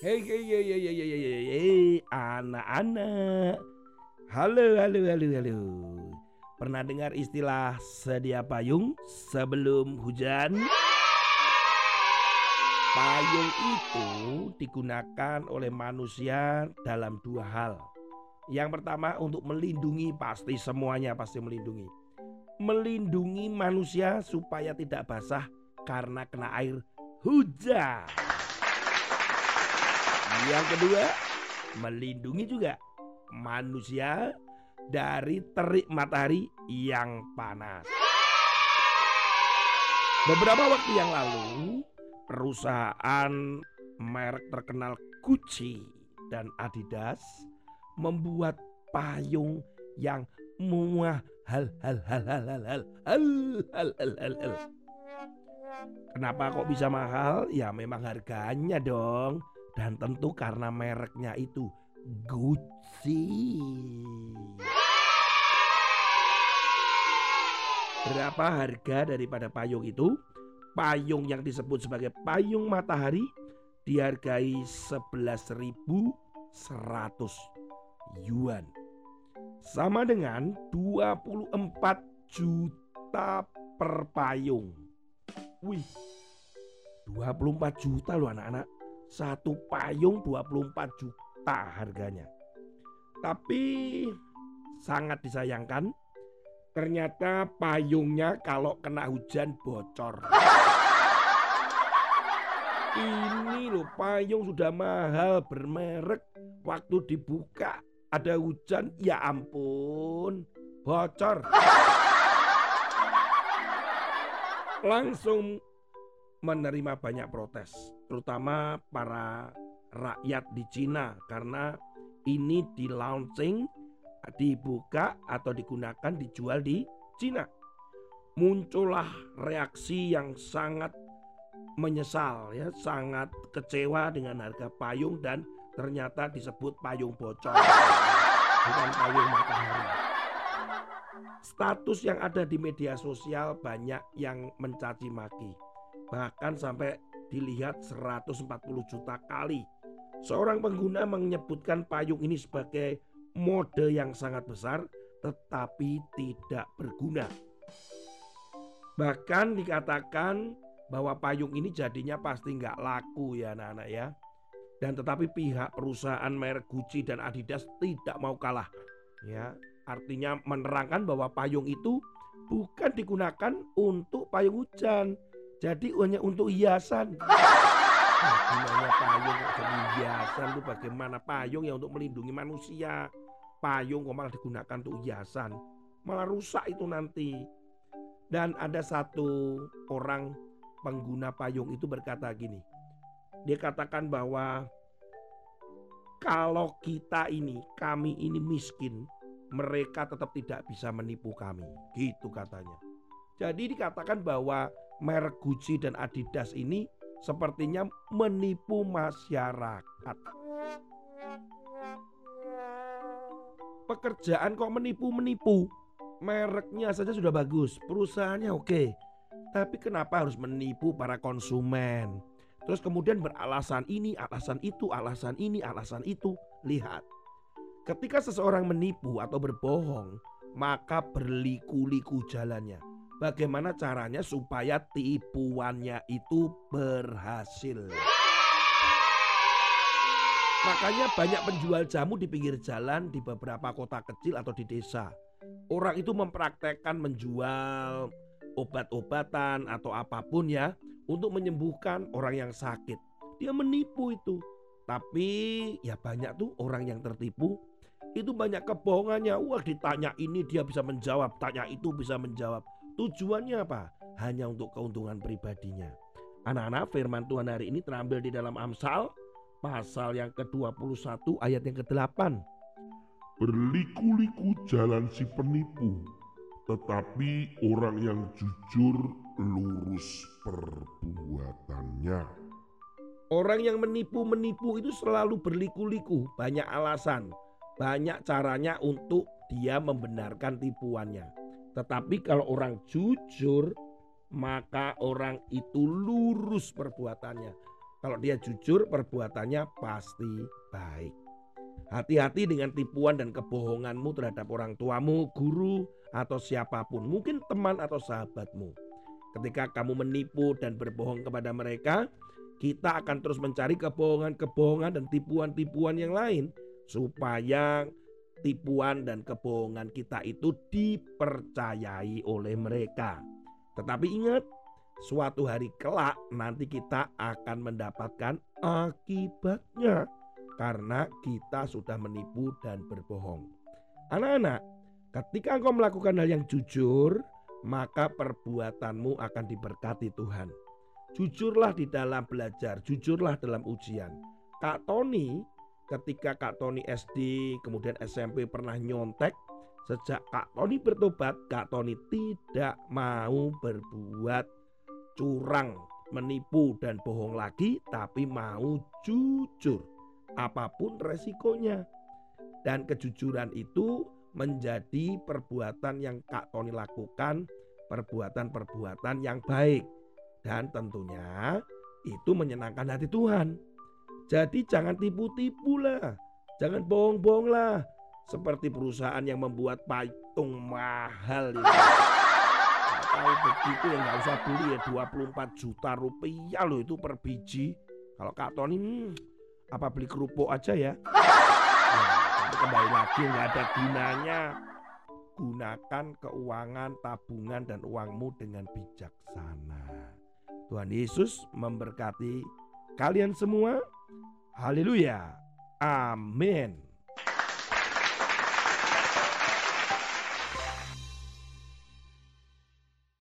Hei, hei, hei, hei, hei, hei, hei, hei, anak-anak. Halo, halo, halo, halo. Pernah dengar istilah sedia payung sebelum hujan? Payung itu digunakan oleh manusia dalam dua hal. Yang pertama untuk melindungi pasti semuanya pasti melindungi. Melindungi manusia supaya tidak basah karena kena air hujan. Yang kedua, melindungi juga manusia dari terik matahari yang panas. Beberapa waktu yang lalu, perusahaan merek terkenal Gucci dan Adidas membuat payung yang muah hal hal hal hal hal hal hal hal hal hal. Kenapa kok bisa mahal? Ya memang harganya dong. Dan tentu karena mereknya itu Gucci. Berapa harga daripada payung itu? Payung yang disebut sebagai payung matahari dihargai 11.100 yuan. Sama dengan 24 juta per payung. Wih, 24 juta loh anak-anak. Satu payung 24 juta harganya. Tapi sangat disayangkan ternyata payungnya kalau kena hujan bocor. Ini loh payung sudah mahal bermerek waktu dibuka ada hujan ya ampun bocor. Langsung menerima banyak protes, terutama para rakyat di Cina karena ini di launching, dibuka atau digunakan dijual di Cina. Muncullah reaksi yang sangat menyesal ya, sangat kecewa dengan harga payung dan ternyata disebut payung bocor bukan payung matahari. Status yang ada di media sosial banyak yang mencaci maki. Bahkan sampai dilihat 140 juta kali. Seorang pengguna menyebutkan payung ini sebagai mode yang sangat besar tetapi tidak berguna. Bahkan dikatakan bahwa payung ini jadinya pasti nggak laku ya anak-anak ya. Dan tetapi pihak perusahaan merek Gucci dan Adidas tidak mau kalah. Ya, artinya menerangkan bahwa payung itu bukan digunakan untuk payung hujan. Jadi hanya untuk hiasan. Nah, payung jadi hiasan itu bagaimana payung yang untuk melindungi manusia. Payung kok malah digunakan untuk hiasan. Malah rusak itu nanti. Dan ada satu orang pengguna payung itu berkata gini. Dia katakan bahwa kalau kita ini, kami ini miskin, mereka tetap tidak bisa menipu kami. Gitu katanya. Jadi dikatakan bahwa merek Gucci dan Adidas ini sepertinya menipu masyarakat. Pekerjaan kok menipu-menipu? Mereknya saja sudah bagus, perusahaannya oke. Tapi kenapa harus menipu para konsumen? Terus kemudian beralasan ini, alasan itu, alasan ini, alasan itu. Lihat, ketika seseorang menipu atau berbohong, maka berliku-liku jalannya. Bagaimana caranya supaya tipuannya itu berhasil? Makanya banyak penjual jamu di pinggir jalan di beberapa kota kecil atau di desa. Orang itu mempraktekkan menjual obat-obatan atau apa pun ya untuk menyembuhkan orang yang sakit. Dia menipu itu. Tapi ya banyak tuh orang yang tertipu. Itu banyak kebohongannya. Wah ditanya ini dia bisa menjawab. Tanya itu bisa menjawab. Tujuannya apa? Hanya untuk keuntungan pribadinya. Anak-anak firman Tuhan hari ini terambil di dalam Amsal. Pasal yang ke-21 ayat yang ke-8. Berliku-liku jalan si penipu, tetapi orang yang jujur lurus perbuatannya. Orang yang menipu-menipu itu selalu berliku-liku, banyak alasan, banyak caranya untuk dia membenarkan tipuannya. Tetapi kalau orang jujur, maka orang itu lurus perbuatannya. Kalau dia jujur, perbuatannya pasti baik. Hati-hati dengan tipuan dan kebohonganmu terhadap orang tuamu, guru, atau siapa pun, mungkin teman atau sahabatmu. Ketika kamu menipu dan berbohong kepada mereka, kita akan terus mencari kebohongan-kebohongan dan tipuan-tipuan yang lain supaya tipuan dan kebohongan kita itu dipercayai oleh mereka. Tetapi ingat, suatu hari kelak nanti kita akan mendapatkan akibatnya karena kita sudah menipu dan berbohong. Anak-anak, ketika engkau melakukan hal yang jujur, maka perbuatanmu akan diberkati Tuhan. Jujurlah di dalam belajar, jujurlah dalam ujian. Kak Tony ketika Kak Tony SD kemudian SMP pernah nyontek sejak Kak Tony bertobat Kak Tony tidak mau berbuat curang menipu dan bohong lagi tapi mau jujur apa pun resikonya dan kejujuran itu menjadi perbuatan yang Kak Tony lakukan perbuatan-perbuatan yang baik dan tentunya itu menyenangkan hati Tuhan. Jadi jangan tipu-tipu lah. Jangan bohong-bohong lah. Seperti perusahaan yang membuat patung mahal itu. Kalau begitu ya nggak usah beli ya 24 juta rupiah loh itu per biji. Kalau Kak Tony hmm, apa beli kerupuk aja ya. Nah, kembali lagi nggak ada gunanya. Gunakan keuangan, tabungan dan uangmu dengan bijaksana. Tuhan Yesus memberkati kalian semua. Haleluya. Amin.